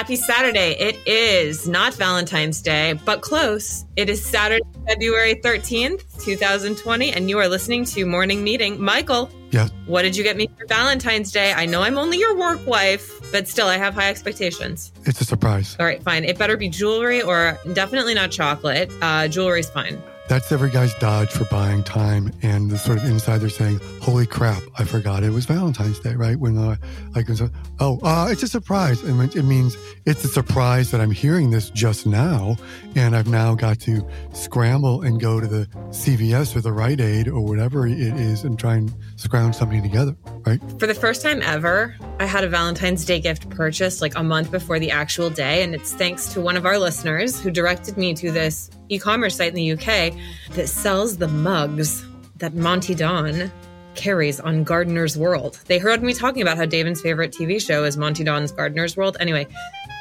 Happy Saturday. It is not Valentine's Day, but close. It is Saturday, February 13th, 2020, and you are listening to Morning Meeting. Michael. Yes. What did you get me for Valentine's Day? I know I'm only your work wife, but still, I have high expectations. It's a surprise. All right, fine. It better be jewelry or definitely not chocolate. Uh, jewelry's fine. That's every guy's dodge for buying time. And the sort of inside they're saying, holy crap, I forgot it was Valentine's Day, right? When uh, I can say, oh, uh, it's a surprise. And it means it's a surprise that I'm hearing this just now. And I've now got to scramble and go to the CVS or the Rite Aid or whatever it is and try and scrounge something together, right? For the first time ever, I had a Valentine's Day gift purchased like a month before the actual day. And it's thanks to one of our listeners who directed me to this e commerce site in the UK that sells the mugs that Monty Don carries on Gardener's World. They heard me talking about how David's favorite TV show is Monty Don's Gardener's World. Anyway,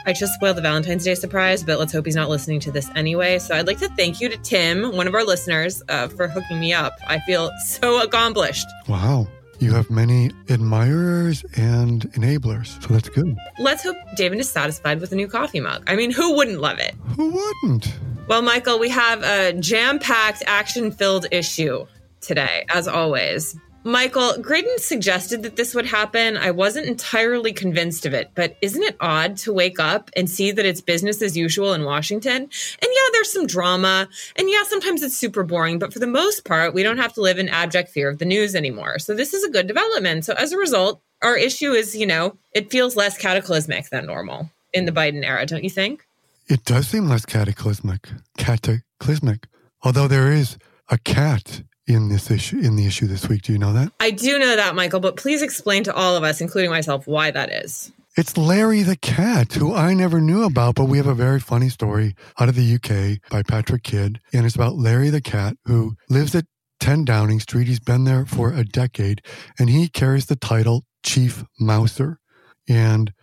I just spoiled the Valentine's Day surprise, but let's hope he's not listening to this anyway. So I'd like to thank you to Tim, one of our listeners, uh, for hooking me up. I feel so accomplished. Wow. You have many admirers and enablers, so that's good. Let's hope David is satisfied with the new coffee mug. I mean, who wouldn't love it? Who wouldn't? Well, Michael, we have a jam packed, action filled issue today, as always. Michael, Graydon suggested that this would happen. I wasn't entirely convinced of it, but isn't it odd to wake up and see that it's business as usual in Washington? And yeah, there's some drama. And yeah, sometimes it's super boring, but for the most part, we don't have to live in abject fear of the news anymore. So this is a good development. So as a result, our issue is, you know, it feels less cataclysmic than normal in the Biden era, don't you think? It does seem less cataclysmic. Cataclysmic. Although there is a cat in this issue in the issue this week. Do you know that? I do know that, Michael, but please explain to all of us, including myself, why that is. It's Larry the cat, who I never knew about, but we have a very funny story out of the UK by Patrick Kidd. And it's about Larry the cat who lives at 10 Downing Street. He's been there for a decade and he carries the title Chief Mouser. And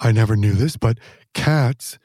I never knew this, but cats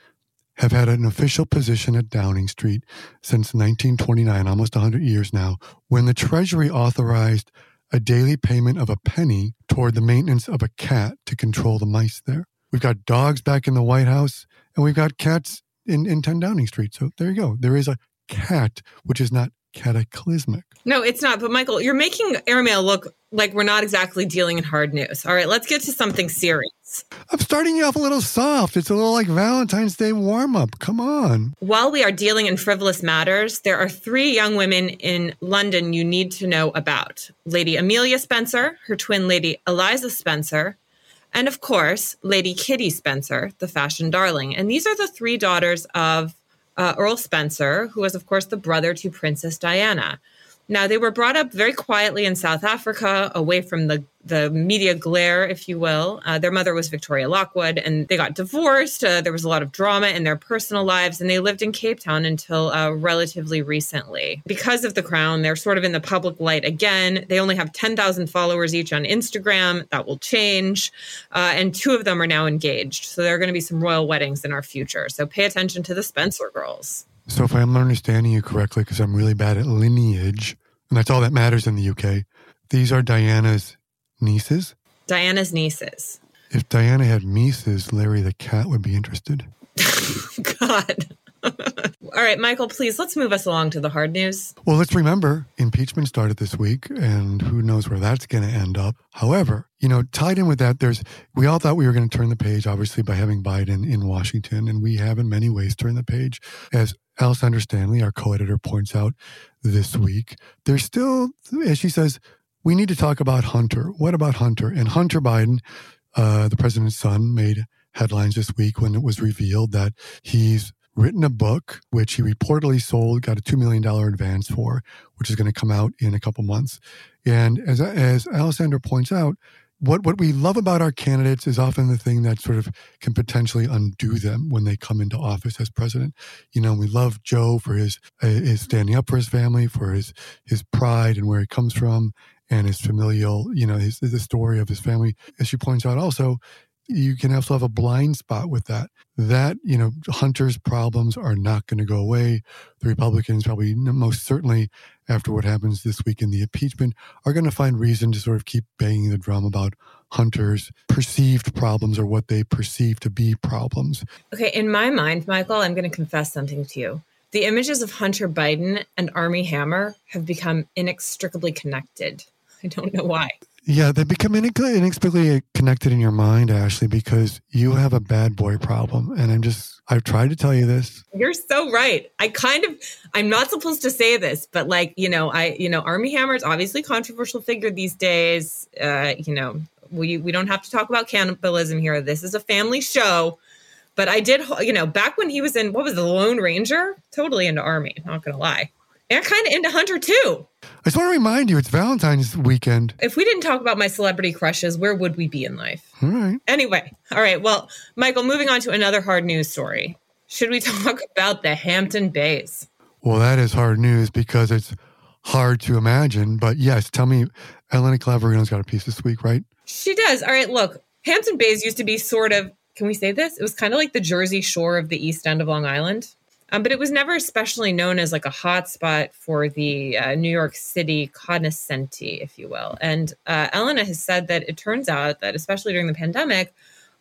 have had an official position at Downing Street since 1929, almost 100 years now, when the Treasury authorized a daily payment of a penny toward the maintenance of a cat to control the mice there. We've got dogs back in the White House, and we've got cats in, in 10 Downing Street. So there you go. There is a cat, which is not cataclysmic. No, it's not. But Michael, you're making airmail look like we're not exactly dealing in hard news. All right, let's get to something serious. I'm starting you off a little soft. It's a little like Valentine's Day warm up. Come on. While we are dealing in frivolous matters, there are three young women in London you need to know about Lady Amelia Spencer, her twin Lady Eliza Spencer, and of course, Lady Kitty Spencer, the fashion darling. And these are the three daughters of uh, Earl Spencer, who was, of course, the brother to Princess Diana. Now, they were brought up very quietly in South Africa, away from the, the media glare, if you will. Uh, their mother was Victoria Lockwood, and they got divorced. Uh, there was a lot of drama in their personal lives, and they lived in Cape Town until uh, relatively recently. Because of the crown, they're sort of in the public light again. They only have 10,000 followers each on Instagram. That will change. Uh, and two of them are now engaged. So there are going to be some royal weddings in our future. So pay attention to the Spencer girls. So if I'm understanding you correctly, because I'm really bad at lineage, and that's all that matters in the UK, these are Diana's nieces? Diana's nieces. If Diana had nieces, Larry the cat would be interested. God. All right, Michael, please let's move us along to the hard news. Well, let's remember impeachment started this week, and who knows where that's going to end up. However, you know, tied in with that, there's we all thought we were going to turn the page, obviously, by having Biden in Washington, and we have in many ways turned the page. As Alessandra Stanley, our co-editor, points out this week, there's still, as she says, we need to talk about Hunter. What about Hunter? And Hunter Biden, uh, the president's son, made headlines this week when it was revealed that he's written a book, which he reportedly sold, got a $2 million advance for, which is going to come out in a couple months. And as, as Alessandra points out, what, what we love about our candidates is often the thing that sort of can potentially undo them when they come into office as president. You know, we love Joe for his, his standing up for his family, for his, his pride and where he comes from and his familial, you know, his, the story of his family. As she points out also, you can also have a blind spot with that. That, you know, Hunter's problems are not going to go away. The Republicans probably most certainly after what happens this week in the impeachment are going to find reason to sort of keep banging the drum about Hunter's perceived problems or what they perceive to be problems. Okay, in my mind, Michael, I'm going to confess something to you. The images of Hunter Biden and Armie Hammer have become inextricably connected. I don't know why. Yeah, they become inexplicably connected in your mind, Ashley, because you have a bad boy problem. And I'm just, I've tried to tell you this. You're so right. I kind of, I'm not supposed to say this, but like, you know, I, you know, Armie Hammer is obviously controversial figure these days. Uh, you know, we, we don't have to talk about cannibalism here. This is a family show. But I did, you know, back when he was in, what was the Lone Ranger? Totally into Armie, not going to lie. And kind of into Hunter too. I just want to remind you, it's Valentine's weekend. If we didn't talk about my celebrity crushes, where would we be in life? All right. Anyway, all right. Well, Michael, moving on to another hard news story. Should we talk about the Hampton Bays? Well, that is hard news because it's hard to imagine. But yes, tell me, Elena Clavarino's got a piece this week, right? She does. All right. Look, Hampton Bays used to be sort of, can we say this? It was kind of like the Jersey Shore of the East End of Long Island. Um, but it was never especially known as like a hotspot for the uh, New York City cognoscenti, if you will. And uh, Elena has said that it turns out that, especially during the pandemic,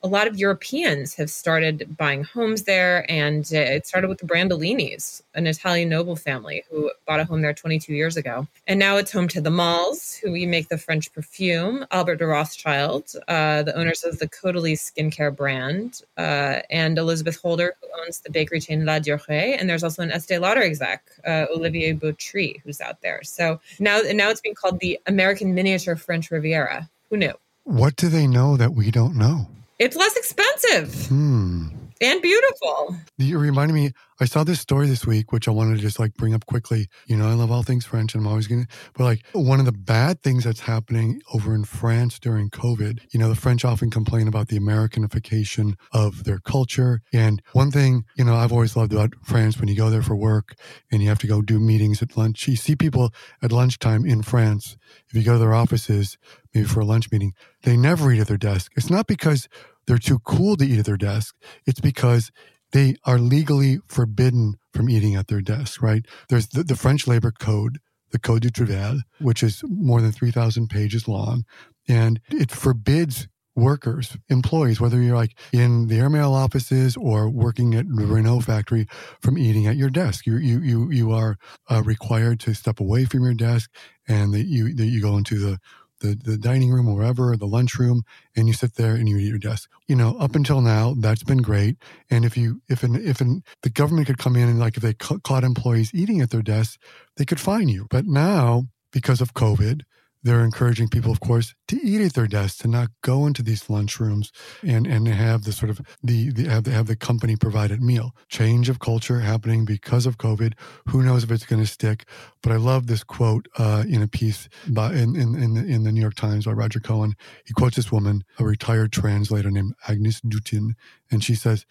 a lot of Europeans have started buying homes there, and it started with the Brandolinis, an Italian noble family who bought a home there 22 years ago. And now it's home to the Malls, who we make the French perfume, Albert de Rothschild, uh, the owners of the Caudalie skincare brand, uh, and Elizabeth Holder, who owns the bakery chain Ladurée. And there's also an Estee Lauder exec, uh, Olivier Beautry, who's out there. So now, now it's being called the American miniature French Riviera. Who knew? What do they know that we don't know? It's less expensive. Hmm. And beautiful. You reminded me, I saw this story this week, which I wanted to just like bring up quickly. You know, I love all things French and I'm always going to, but like one of the bad things that's happening over in France during COVID, you know, the French often complain about the Americanification of their culture. And one thing, you know, I've always loved about France when you go there for work and you have to go do meetings at lunch, you see people at lunchtime in France. If you go to their offices, maybe for a lunch meeting, they never eat at their desk. It's not because they're too cool to eat at their desk. It's because they are legally forbidden from eating at their desk, right? There's the, the French labor code, the Code du Travail, which is more than 3,000 pages long, and it forbids workers, employees, whether you're like in the airmail offices or working at the Renault factory, from eating at your desk. You you you you are uh, required to step away from your desk, and that you that you go into the the, the dining room or wherever, the lunchroom, and you sit there and you eat your desk. You know, up until now, that's been great. And if you, if an, if an, the government could come in and like if they ca- caught employees eating at their desks, they could fine you. But now, because of COVID, they're encouraging people, of course, to eat at their desks, to not go into these lunchrooms and and have the sort of the, the have the, have the company provided meal. Change of culture happening because of COVID. Who knows if it's going to stick? But I love this quote uh, in a piece by in in in the, in the New York Times by Roger Cohen. He quotes this woman, a retired translator named Agnes Dutin, and she says.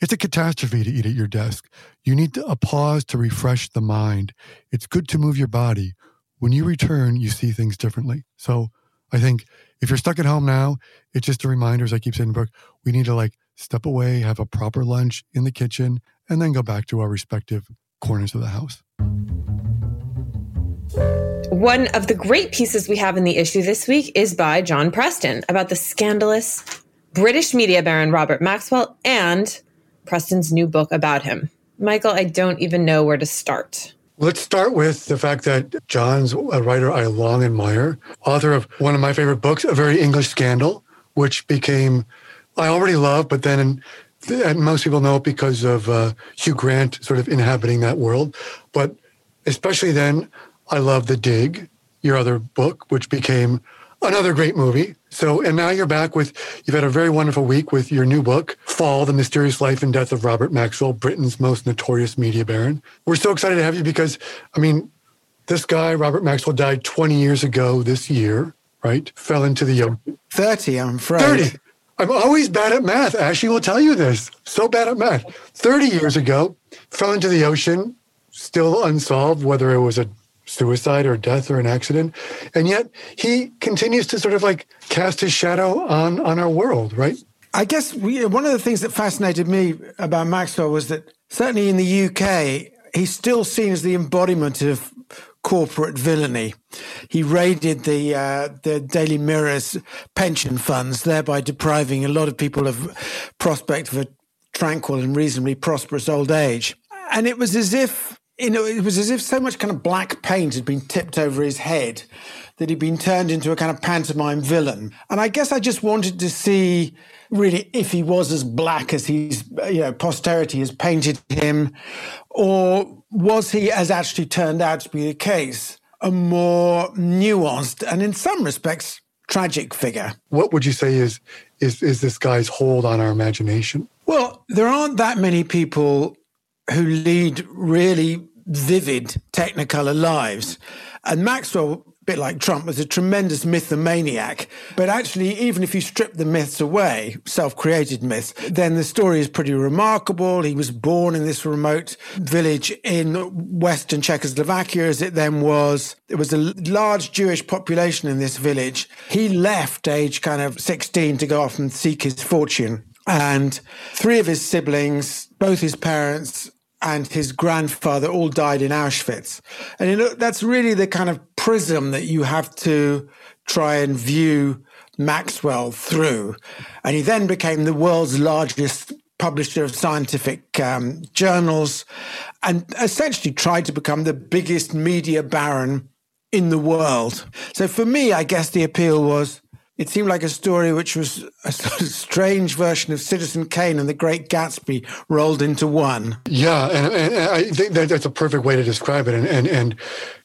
It's a catastrophe to eat at your desk. You need to, a pause to refresh the mind. It's good to move your body when you return, you see things differently. So I think if you're stuck at home now, it's just a reminder, as I keep saying, Brooke, we need to like step away, have a proper lunch in the kitchen, and then go back to our respective corners of the house. One of the great pieces we have in the issue this week is by John Preston about the scandalous British media baron Robert Maxwell and Preston's new book about him. Michael, I don't even know where to start. Let's start with the fact that John's a writer I long admire, author of one of my favorite books, A Very English Scandal, which became, I already love, but then and most people know it because of uh, Hugh Grant sort of inhabiting that world. But especially then, I love The Dig, your other book, which became another great movie. So, and now you're back with, you've had a very wonderful week with your new book, Fall, The Mysterious Life and Death of Robert Maxwell, Britain's most notorious media baron. We're so excited to have you because, I mean, this guy, Robert Maxwell, died 20 years ago this year, right? Fell into the ocean. 30, I'm afraid. 30. I'm always bad at math. Ashley will tell you this. So bad at math. 30 years ago, fell into the ocean, still unsolved, whether it was a suicide or death or an accident and yet he continues to sort of like cast his shadow on on our world right I guess we, one of the things that fascinated me about Maxwell was that certainly in the UK, he's still seen as the embodiment of corporate villainy. He raided the uh, the Daily Mirror's pension funds, thereby depriving a lot of people of prospect of a tranquil and reasonably prosperous old age. And it was as if you know, it was as if so much kind of black paint had been tipped over his head that he'd been turned into a kind of pantomime villain. And I guess I just wanted to see really if he was as black as he's, you know, posterity has painted him, or was he, as actually turned out to be the case, a more nuanced and in some respects tragic figure. What would you say is is is this guy's hold on our imagination? Well, there aren't that many people who lead really vivid technicolor lives. And Maxwell a bit like Trump, was a tremendous mythomaniac. But actually, even if you strip the myths away, self created myths, then the story is pretty remarkable. He was born in this remote village in Western Czechoslovakia, as it then was. There was a large Jewish population in this village. He left age kind of 16 to go off and seek his fortune. And three of his siblings, both his parents, and his grandfather all died in Auschwitz. And you know, that's really the kind of prism that you have to try and view Maxwell through. And he then became the world's largest publisher of scientific um, journals and essentially tried to become the biggest media baron in the world. So for me, I guess the appeal was it seemed like a story which was a sort of strange version of Citizen Kane and The Great Gatsby rolled into one. Yeah, and, and I think that that's a perfect way to describe it. And, and and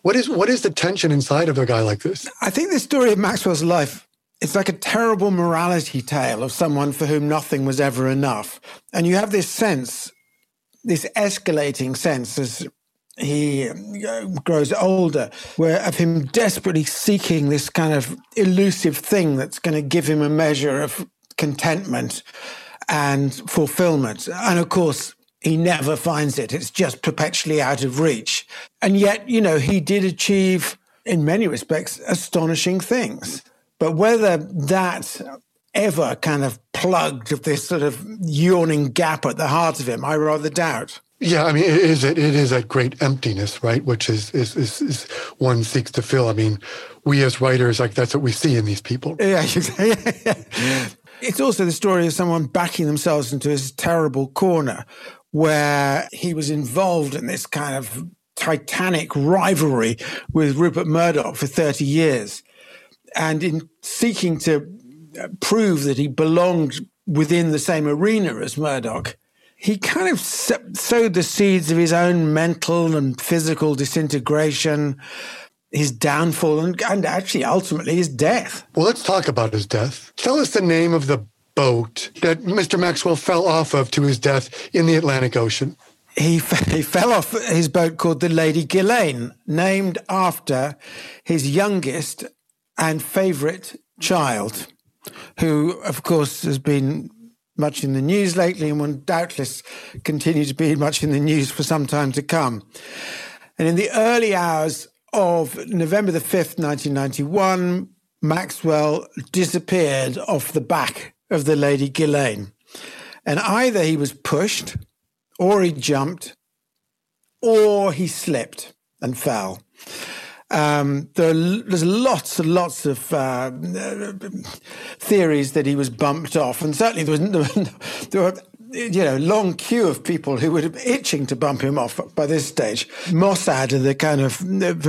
what is what is the tension inside of a guy like this? I think the story of Maxwell's life it's like a terrible morality tale of someone for whom nothing was ever enough. And you have this sense, this escalating sense as he uh, grows older, where of him desperately seeking this kind of elusive thing that's going to give him a measure of contentment and fulfillment. And of course, he never finds it. It's just perpetually out of reach. And yet, you know, he did achieve, in many respects, astonishing things. But whether that ever kind of plugged this sort of yawning gap at the heart of him, I rather doubt. Yeah, I mean, it is it is that great emptiness, right? Which is, is is, is one seeks to fill. I mean, we as writers, like that's what we see in these people. Yeah, it's also the story of someone backing themselves into this terrible corner, where he was involved in this kind of titanic rivalry with Rupert Murdoch for thirty years, and in seeking to prove that he belonged within the same arena as Murdoch he kind of sowed the seeds of his own mental and physical disintegration, his downfall, and, and actually ultimately his death. Well, let's talk about his death. Tell us the name of the boat that Mr. Maxwell fell off of to his death in the Atlantic Ocean. He, he fell off his boat called the Lady Ghislaine, named after his youngest and favorite child, who, of course, has been much in the news lately and will doubtless continue to be much in the news for some time to come. And in the early hours of November the 5th, 1991, Maxwell disappeared off the back of the Lady Ghislaine. And either he was pushed, or he jumped, or he slipped and fell. Um, there are, there's lots and lots of uh, theories that he was bumped off, and certainly there, was, there were you know, long queue of people who were itching to bump him off by this stage. Mossad are the kind of,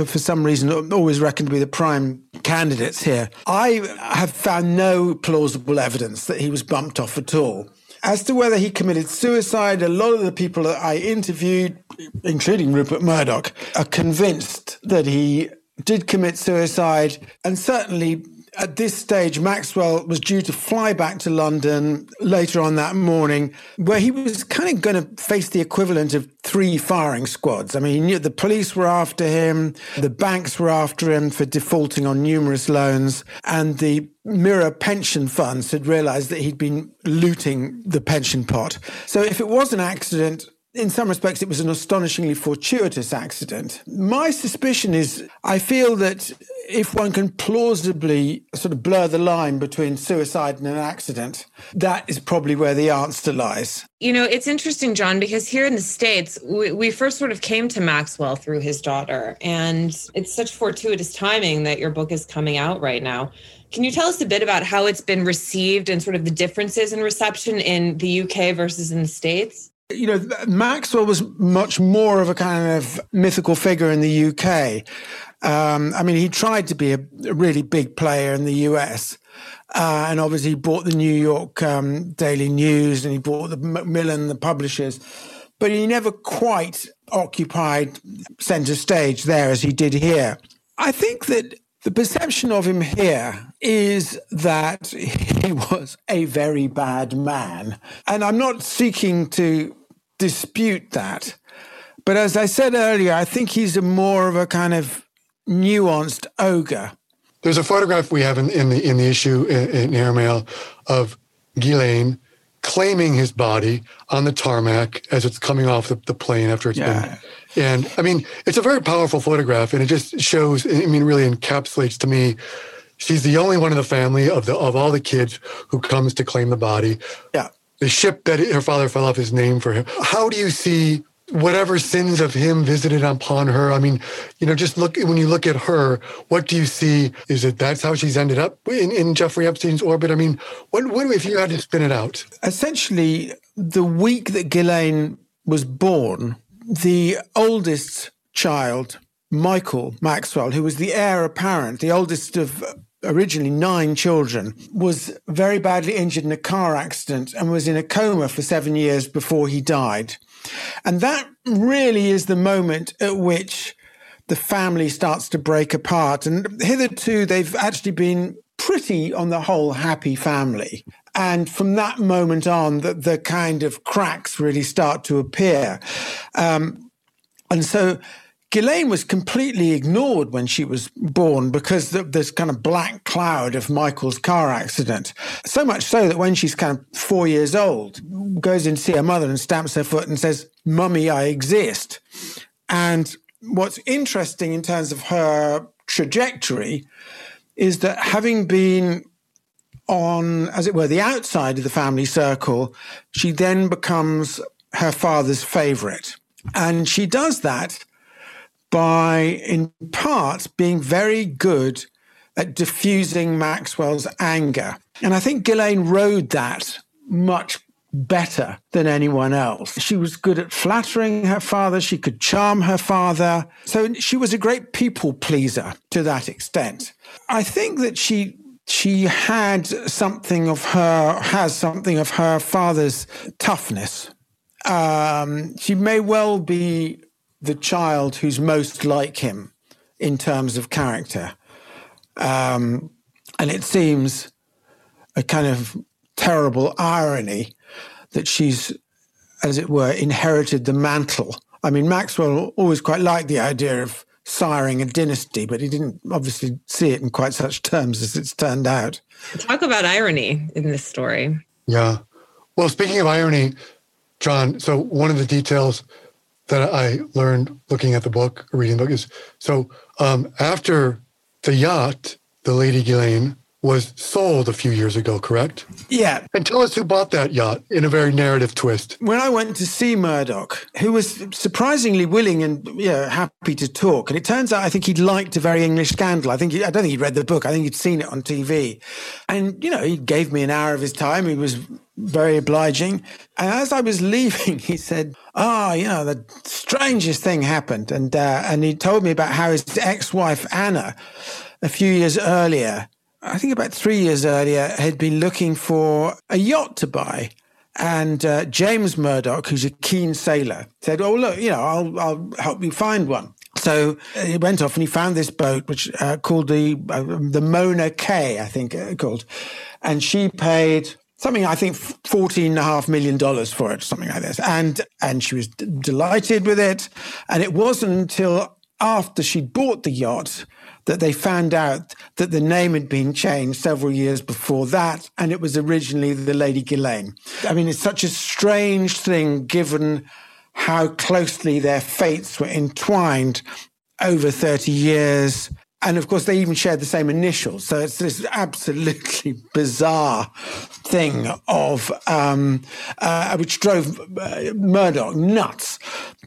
for some reason, always reckoned to be the prime candidates here. I have found no plausible evidence that he was bumped off at all. As to whether he committed suicide, a lot of the people that I interviewed, including Rupert Murdoch, are convinced that he did commit suicide. And certainly at this stage, Maxwell was due to fly back to London later on that morning, where he was kind of going to face the equivalent of three firing squads. I mean, he knew the police were after him, the banks were after him for defaulting on numerous loans, and the Mirror pension funds had realized that he'd been looting the pension pot. So if it was an accident, in some respects, it was an astonishingly fortuitous accident. My suspicion is I feel that if one can plausibly sort of blur the line between suicide and an accident, that is probably where the answer lies. You know, it's interesting, John, because here in the States, we, we, first sort of came to Maxwell through his daughter. And it's such fortuitous timing that your book is coming out right now. Can you tell us a bit about how it's been received and sort of the differences in reception in the UK versus in the States? You know, Maxwell was much more of a kind of mythical figure in the UK. Um, I mean, he tried to be a, really big player in the US. Uh, and obviously, he bought the New York um, Daily News and he bought the Macmillan, the publishers. But he never quite occupied center stage there as he did here. I think that the perception of him here is that he was a very bad man. And I'm not seeking to dispute that. But as I said earlier, I think he's a more of a kind of nuanced ogre. There's a photograph we have in, in the in the issue in, in Airmail of Ghislaine claiming his body on the tarmac as it's coming off the, the plane after it's yeah. been. And I mean, it's a very powerful photograph, and it just shows. I mean, really encapsulates to me. She's the only one in the family of the of all the kids who comes to claim the body. Yeah. The ship that her father fell off is named for him. How do you see whatever sins of him visited upon her. I mean, you know, just look when you look at her, what do you see? Is it that's how she's ended up in, in Jeffrey Epstein's orbit? I mean, what what if you had to spin it out? Essentially, the week that Ghislaine was born, the oldest child, Michael Maxwell, who was the heir apparent, the oldest of originally nine children, was very badly injured in a car accident and was in a coma for seven years before he died. And that really is the moment at which the family starts to break apart. And hitherto, they've actually been pretty, on the whole, happy family. And from that moment on, the, the kind of cracks really start to appear. Um, and so Ghislaine was completely ignored when she was born because of this kind of black cloud of Michael's car accident. So much so that when she's kind of four years old, goes in to see her mother and stamps her foot and says, Mummy, I exist. And what's interesting in terms of her trajectory is that having been on, as it were, the outside of the family circle, she then becomes her father's favorite. And she does that by, in part, being very good at diffusing Maxwell's anger. And I think Ghislaine rode that much better than anyone else. She was good at flattering her father. She could charm her father. So she was a great people pleaser to that extent. I think that she she had something of her has something of her father's toughness. Um, she may well be the child who's most like him in terms of character. Um, and it seems a kind of terrible irony that she's, as it were, inherited the mantle. I mean, Maxwell always quite liked the idea of siring a dynasty, but he didn't obviously see it in quite such terms as it's turned out. Talk about irony in this story. Yeah. Well, speaking of irony, John, so one of the details that I learned looking at the book, reading the book, is so um, after the yacht, the Lady Ghislaine was sold a few years ago, correct? Yeah. And tell us who bought that yacht in a very narrative twist. When I went to see Murdoch, who was surprisingly willing and you know, happy to talk, and it turns out I think he'd liked a very English scandal. I think he, I don't think he'd read the book. I think he'd seen it on TV, and you know he gave me an hour of his time. He was very obliging. And as I was leaving, he said, "Oh, you know, the strangest thing happened," and uh, and he told me about how his ex-wife Anna, a few years earlier, I think about three years earlier, had been looking for a yacht to buy. And uh, James Murdoch, who's a keen sailor, said, "Oh, look, you know, I'll I'll help you find one." So uh, he went off and he found this boat, which uh, called the uh, the Mona K, I think uh, called, and she paid something I think fourteen and a half million dollars for it, something like this, and and she was d- delighted with it. And it wasn't until after she'd bought the yacht that they found out that the name had been changed several years before that, and it was originally the Lady Ghislaine. I mean, it's such a strange thing given how closely their fates were entwined over 30 years And of course, they even shared the same initials. So it's this absolutely bizarre thing of um, uh, which drove uh, Murdoch nuts.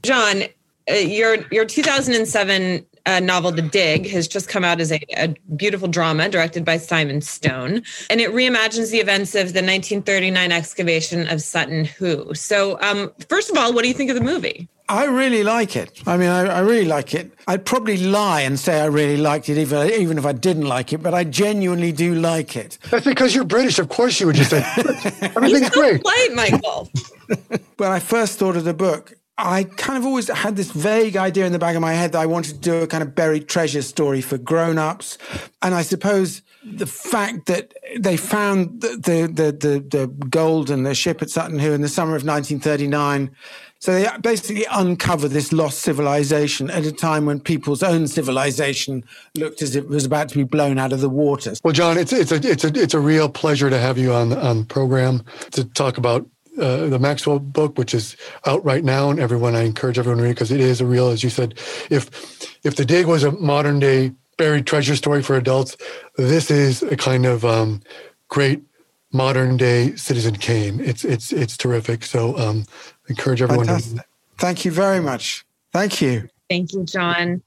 John, uh, your your 2007 uh, novel The Dig has just come out as a, a, beautiful drama directed by Simon Stone, and it reimagines the events of the 1939 excavation of Sutton Hoo. So, um, first of all, what do you think of the movie? I really like it. I mean, I, I, really like it. I'd probably lie and say I really liked it, even even if I didn't like it. But I genuinely do like it. That's because you're British. Of course, you would just say everything's so great. Polite, Michael. when I first thought of the book, I kind of always had this vague idea in the back of my head that I wanted to do a kind of buried treasure story for grown-ups, and I suppose the fact that they found the the the, the, gold and the ship at Sutton Hoo in the summer of 1939 so they basically uncover this lost civilization at a time when people's own civilization looked as if it was about to be blown out of the water. Well, John, it's it's a it's a it's a real pleasure to have you on on the program to talk about uh, the Maxwell book, which is out right now, and everyone I encourage everyone to read because it is a real, as you said, if if the dig was a modern day buried treasure story for adults, this is a kind of um, great modern day Citizen Kane. It's it's it's terrific. So um, encourage everyone. Fantastic. To... Thank you very much. Thank you. Thank you, John.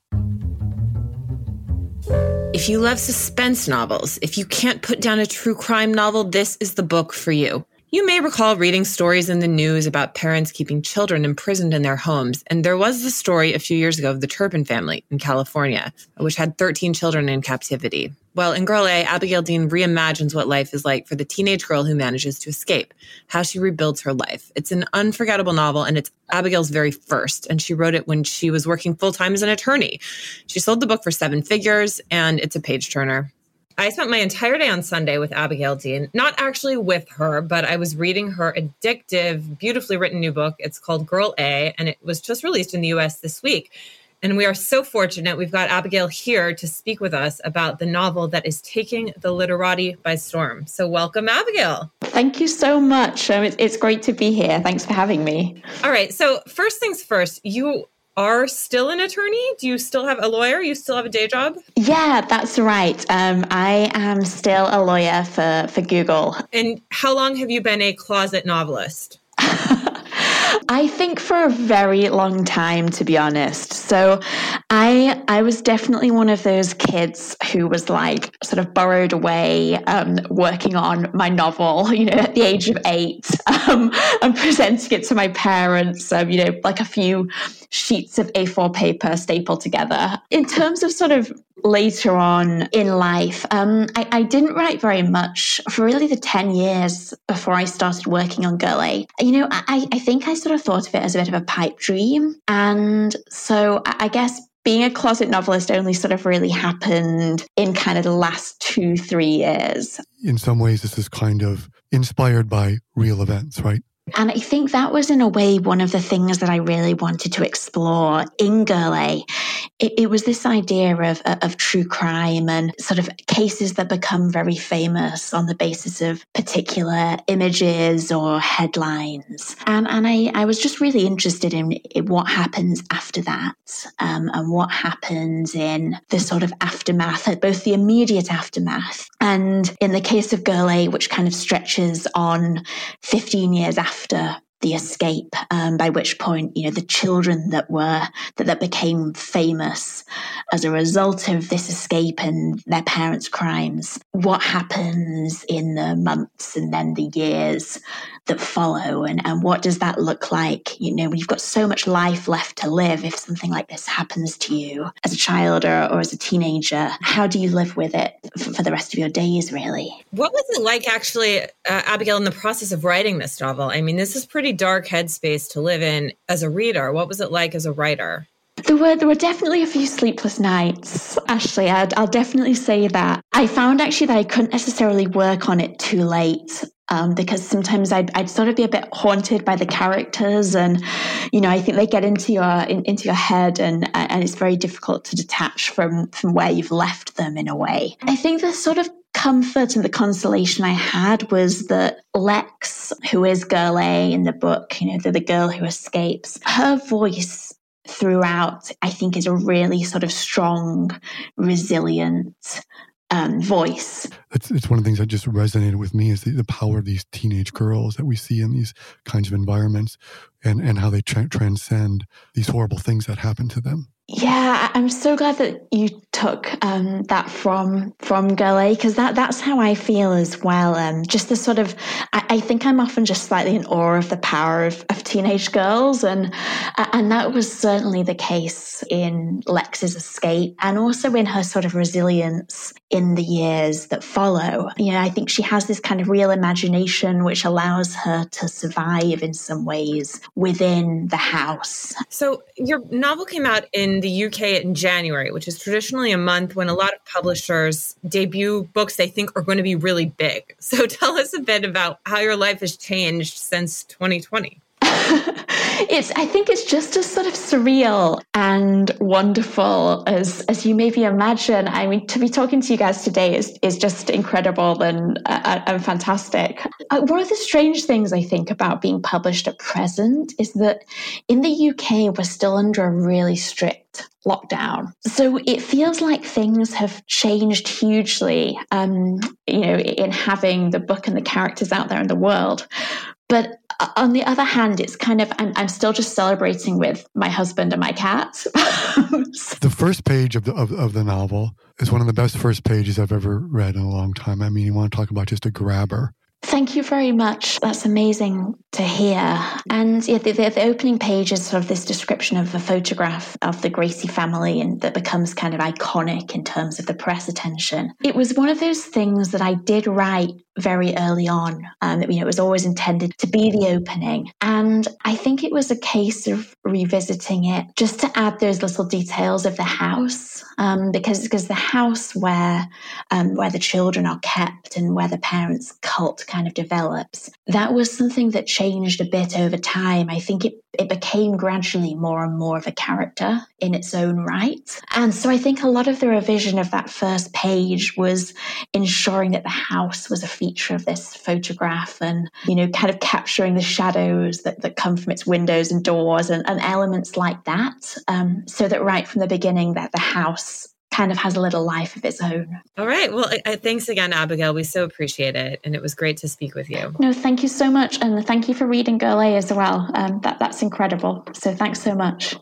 If you love suspense novels, if you can't put down a true crime novel, this is the book for you. You may recall reading stories in the news about parents keeping children imprisoned in their homes, and there was the story a few years ago of the Turpin family in California, which had 13 children in captivity. Well, in Girl A, Abigail Dean reimagines what life is like for the teenage girl who manages to escape, how she rebuilds her life. It's an unforgettable novel, and it's Abigail's very first, and she wrote it when she was working full time as an attorney. She sold the book for seven figures, and it's a page turner. I spent my entire day on Sunday with Abigail Dean, not actually with her, but I was reading her addictive, beautifully written new book. It's called Girl A, and it was just released in the US this week. And we are so fortunate. We've got Abigail here to speak with us about the novel that is taking the literati by storm. So, welcome, Abigail. Thank you so much. Um, it's, it's great to be here. Thanks for having me. All right. So, first things first, you are still an attorney? Do you still have a lawyer? You still have a day job? Yeah, that's right. Um, I am still a lawyer for, for Google. And how long have you been a closet novelist? I think for a very long time, to be honest. So I I was definitely one of those kids who was like sort of borrowed away, um, working on my novel, you know, at the age of eight, um, and presenting it to my parents, um, you know, like a few sheets of A4 paper stapled together. In terms of sort of later on in life, um, I, I, didn't write very much for really the 10 years before I started working on Girl A. You know, I, I think I sort of thought of it as a bit of a pipe dream. And so I, I guess being a closet novelist only sort of really happened in kind of the last two, three years. In some ways, this is kind of inspired by real events, right? And I think that was, in a way, one of the things that I really wanted to explore in Girl A. It, it, was this idea of, of true crime and sort of cases that become very famous on the basis of particular images or headlines. And, and I, I was just really interested in, what happens after that um, and what happens in the sort of aftermath, both the immediate aftermath and in the case of Girl A, which kind of stretches on 15 years after after the escape, um, by which point, you know, the children that were, that, that became famous as a result of this escape and their parents' crimes, what happens in the months and then the years that follow and, and what does that look like? You know, when you've got so much life left to live, if something like this happens to you as a child or, or as a teenager, how do you live with it for, for the rest of your days, really? What was it like actually, uh, Abigail, in the process of writing this novel? I mean, this is pretty pretty dark headspace to live in as a reader. What was it like as a writer? There were there were definitely a few sleepless nights. Actually, i will definitely say that I found actually that I couldn't necessarily work on it too late. Um, because sometimes I'd, I'd sort of be a bit haunted by the characters, and you know I think they get into your in, into your head, and and it's very difficult to detach from from where you've left them in a way. I think the sort of comfort and the consolation I had was that Lex, who is girl A in the book, you know, the, the girl who escapes, her voice throughout, I think, is a really sort of strong, resilient um, voice. It's, it's one of the things that just resonated with me is the, the, power of these teenage girls that we see in these kinds of environments and, and how they tra- transcend these horrible things that happen to them. Yeah, I'm so glad that you took um, that from from A because that that's how I feel as well. Um, just the sort of, I, I, think I'm often just slightly in awe of the power of, of teenage girls, and and that was certainly the case in Lex's escape, and also in her sort of resilience in the years that follow. You know, I think she has this kind of real imagination which allows her to survive in some ways within the house. So your novel came out in the UK in January, which is traditionally a month when a lot of publishers debut books they think are going to be really big. So tell us a bit about how your life has changed since 2020. it's I think it's just as sort of surreal and wonderful as as you maybe imagine. I mean, to be talking to you guys today is is just incredible and uh, and fantastic. Uh, one of the strange things I think about being published at present is that in the UK we're still under a really strict lockdown. So it feels like things have changed hugely, um, you know, in having the book and the characters out there in the world. But Uh, on the other hand, it's kind of, I'm, I'm still just celebrating with my husband and my cat. the first page of the, of, of the novel is one of the best first pages I've ever read in a long time. I mean, you want to talk about just a grabber. Thank you very much. That's amazing to hear. And yeah, the, the, the, opening page is sort of this description of a photograph of the Gracie family and that becomes kind of iconic in terms of the press attention. It was one of those things that I did write very early on. Um, you know, it was always intended to be the opening. And I think it was a case of revisiting it just to add those little details of the house. Um, because because the house where um, where the children are kept and where the parents' cult kind of develops, that was something that changed a bit over time. I think it it became gradually more and more of a character in its own right. And so I think a lot of the revision of that first page was ensuring that the house was a feature of this photograph and, you know, kind of capturing the shadows that, that come from its windows and doors and, and elements like that. Um, so that right from the beginning that the house kind of has a little life of its own. All right. Well, thanks again, Abigail. We so appreciate it. And it was great to speak with you. No, thank you so much. And thank you for reading Girl A as well. Um, that, that's incredible. So thanks so much.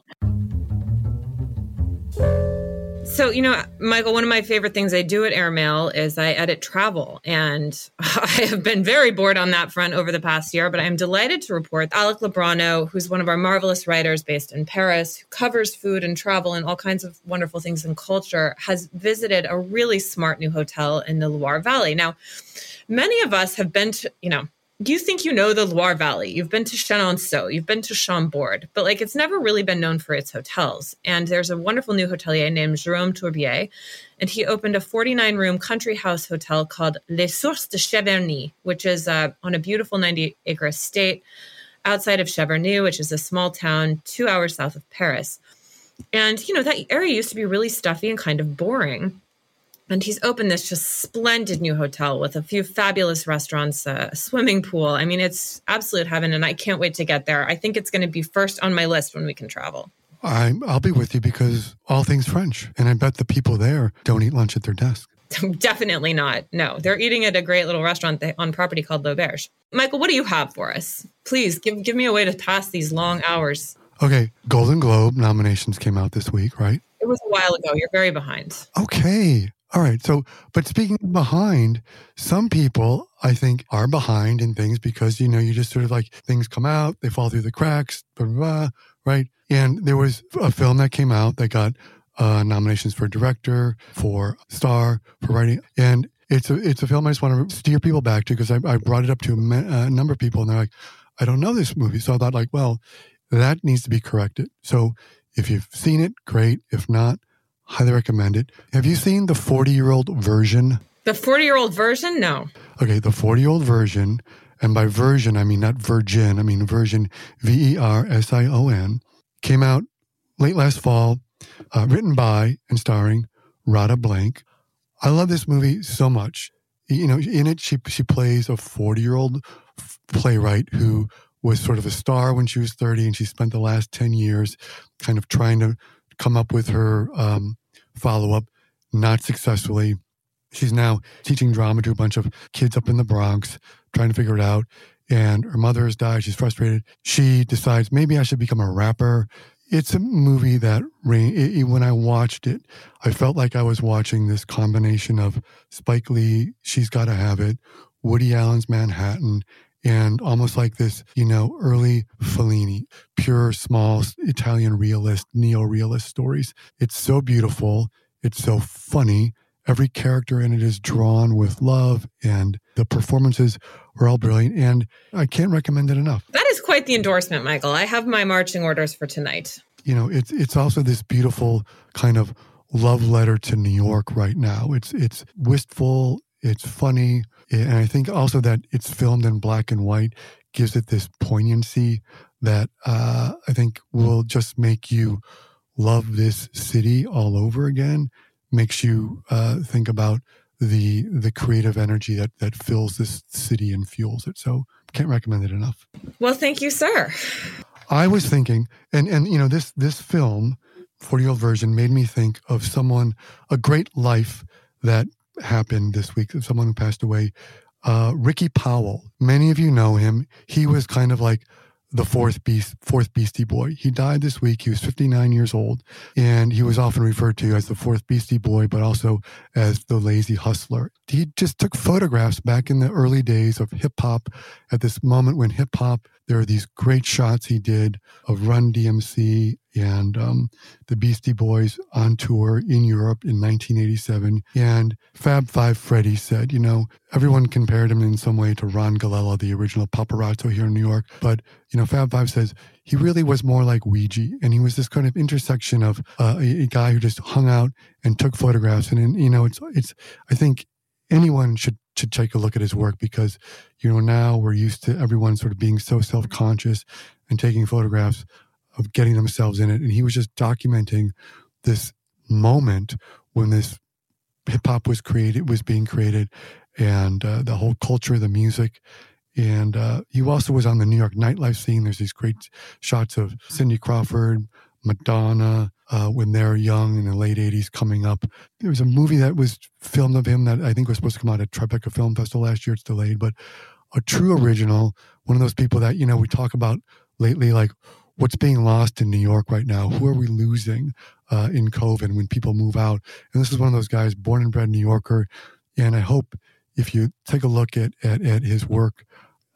So, you know, Michael, one of my favorite things I do at Airmail is I edit travel. And I have been very bored on that front over the past year, but I'm delighted to report Alec Lobrano, who's one of our marvelous writers based in Paris, who covers food and travel and all kinds of wonderful things in culture, has visited a really smart new hotel in the Loire Valley. Now, many of us have been to, you know, you think you know the Loire Valley. You've been to Chenonceau, you've been to Chambord, but like it's never really been known for its hotels. And there's a wonderful new hotelier named Jerome Tourbier, and he opened a 49 room country house hotel called Les Sources de Cheverny, which is uh, on a beautiful 90 acre estate outside of Cheverny, which is a small town two hours south of Paris. And, you know, that area used to be really stuffy and kind of boring and he's opened this just splendid new hotel with a few fabulous restaurants, a swimming pool. I mean, it's absolute heaven, and I can't wait to get there. I think it's going to be first on my list when we can travel. I, I'll be with you because all things French, and I bet the people there don't eat lunch at their desk. Definitely not. No, they're eating at a great little restaurant on property called L'Auberge. Michael, what do you have for us? Please give give me a way to pass these long hours. Okay, Golden Globe nominations came out this week, right? It was a while ago. You're very behind. Okay. All right. So, but speaking behind, some people I think are behind in things because, you know, you just sort of like things come out, they fall through the cracks, blah, blah, blah, right? And there was a film that came out that got uh, nominations for director, for star, for writing. And it's a, it's a film I just want to steer people back to because I, I brought it up to a, a number of people and they're like, I don't know this movie. So I thought like, well, that needs to be corrected. So if you've seen it, great. If not, Highly recommend it. Have you seen the 40 year old version? The 40 year old version? No. Okay, the 40 year old version. And by version, I mean not virgin, I mean version V E R S I O N. Came out late last fall, uh, written by and starring Radha Blank. I love this movie so much. You know, in it, she, she plays a 40 year old playwright who was sort of a star when she was 30, and she spent the last 10 years kind of trying to come up with her um, follow up, not successfully. She's now teaching drama to a bunch of kids up in the Bronx, trying to figure it out. And her mother has died. She's frustrated. She decides maybe I should become a rapper. It's a movie that, when I watched it, I felt like I was watching this combination of Spike Lee, She's Gotta Have It, Woody Allen's Manhattan, and almost like this, you know, early Fellini, pure, small Italian realist, neo realist stories. It's so beautiful. It's so funny. Every character in it is drawn with love, and the performances are all brilliant. And I can't recommend it enough. That is quite the endorsement, Michael. I have my marching orders for tonight. You know, it's it's also this beautiful kind of love letter to New York right now. It's it's wistful, it's funny, and I think also that it's filmed in black and white gives it this poignancy that uh, I think will just make you love this city all over again makes you uh, think about the the creative energy that that fills this city and fuels it. So can't recommend it enough. Well, thank you, sir. I was thinking, and and you know this this film, forty year old version, made me think of someone a great life that happened this week. Someone who passed away, uh, Ricky Powell. Many of you know him. He was kind of like the fourth beast, fourth Beastie Boy. He died this week. He was 59 years old, and he was often referred to as the fourth Beastie Boy, but also as the lazy hustler. He just took photographs back in the early days of hip hop. At this moment when hip hop, there are these great shots he did of Run DMC and um, the Beastie Boys on tour in Europe in 1987. And Fab Five Freddy said, you know, everyone compared him in some way to Ron Galella, the original paparazzo here in New York. But, you know, Fab Five says he really was more like Weegee. And he was this kind of intersection of uh, a, a guy who just hung out and took photographs. And, and, you know, it's, it's, I think anyone should should take a look at his work because you know now we're used to everyone sort of being so self-conscious and taking photographs of getting themselves in it. And he was just documenting this moment when this hip hop was created, was being created, and uh, the whole culture, the music. And uh, he also was on the New York nightlife scene. There's these great shots of Cindy Crawford, Madonna, uh, when they're young in the late 80s coming up. There was a movie that was filmed of him that I think was supposed to come out at Tribeca Film Festival last year. It's delayed, but a true original, one of those people that, you know, we talk about lately, like, what's being lost in New York right now? Who are we losing uh, in COVID when people move out? And this is one of those guys, born and bred New Yorker. And I hope if you take a look at, at, at his work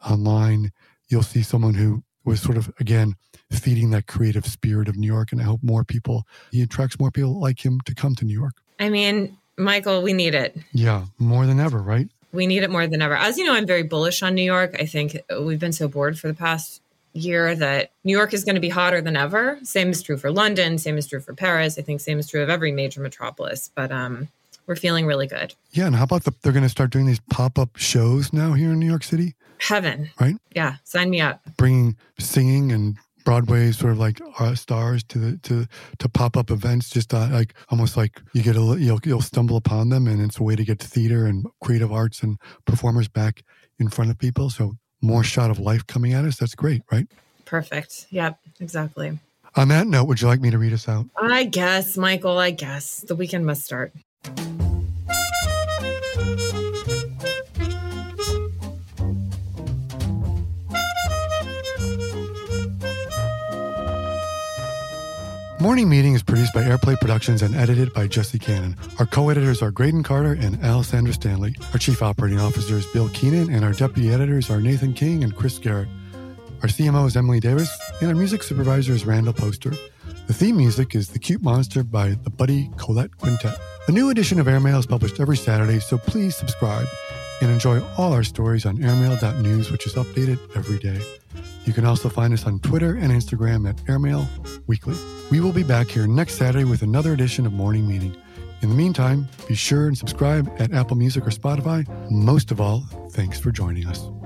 online, you'll see someone who was sort of, again, feeding that creative spirit of New York. And I hope more people, he attracts more people like him to come to New York. I mean, Michael, we need it. Yeah, more than ever, right? We need it more than ever. As you know, I'm very bullish on New York. I think we've been so bored for the past year that New York is going to be hotter than ever. Same is true for London. Same is true for Paris. I think same is true of every major metropolis. But um, we're feeling really good. Yeah, and how about the, they're going to start doing these pop up shows now here in New York City? Heaven, right? Yeah, sign me up. Bringing singing and Broadway sort of like uh, stars to the to to pop up events, just uh, like almost like you get a you'll you'll stumble upon them, and it's a way to get theater and creative arts and performers back in front of people. So more shot of life coming at us. That's great, right? Perfect. Yep, exactly. On that note, would you like me to read us out? I guess, Michael, I guess. The weekend must start. Morning Meeting is produced by Airplay Productions and edited by Jesse Cannon. Our co-editors are Graydon Carter and Alessandra Stanley. Our chief operating officer is Bill Keenan, and our deputy editors are Nathan King and Chris Garrett. Our CMO is Emily Davis, and our music supervisor is Randall Poster. The theme music is The Cute Monster by the Buddy Collette Quintet. A new edition of Airmail is published every Saturday, so please subscribe and enjoy all our stories on airmail.news, which is updated every day. You can also find us on Twitter and Instagram at Airmail Weekly. We will be back here next Saturday with another edition of Morning Meeting. In the meantime, be sure and subscribe at Apple Music or Spotify. Most of all, thanks for joining us.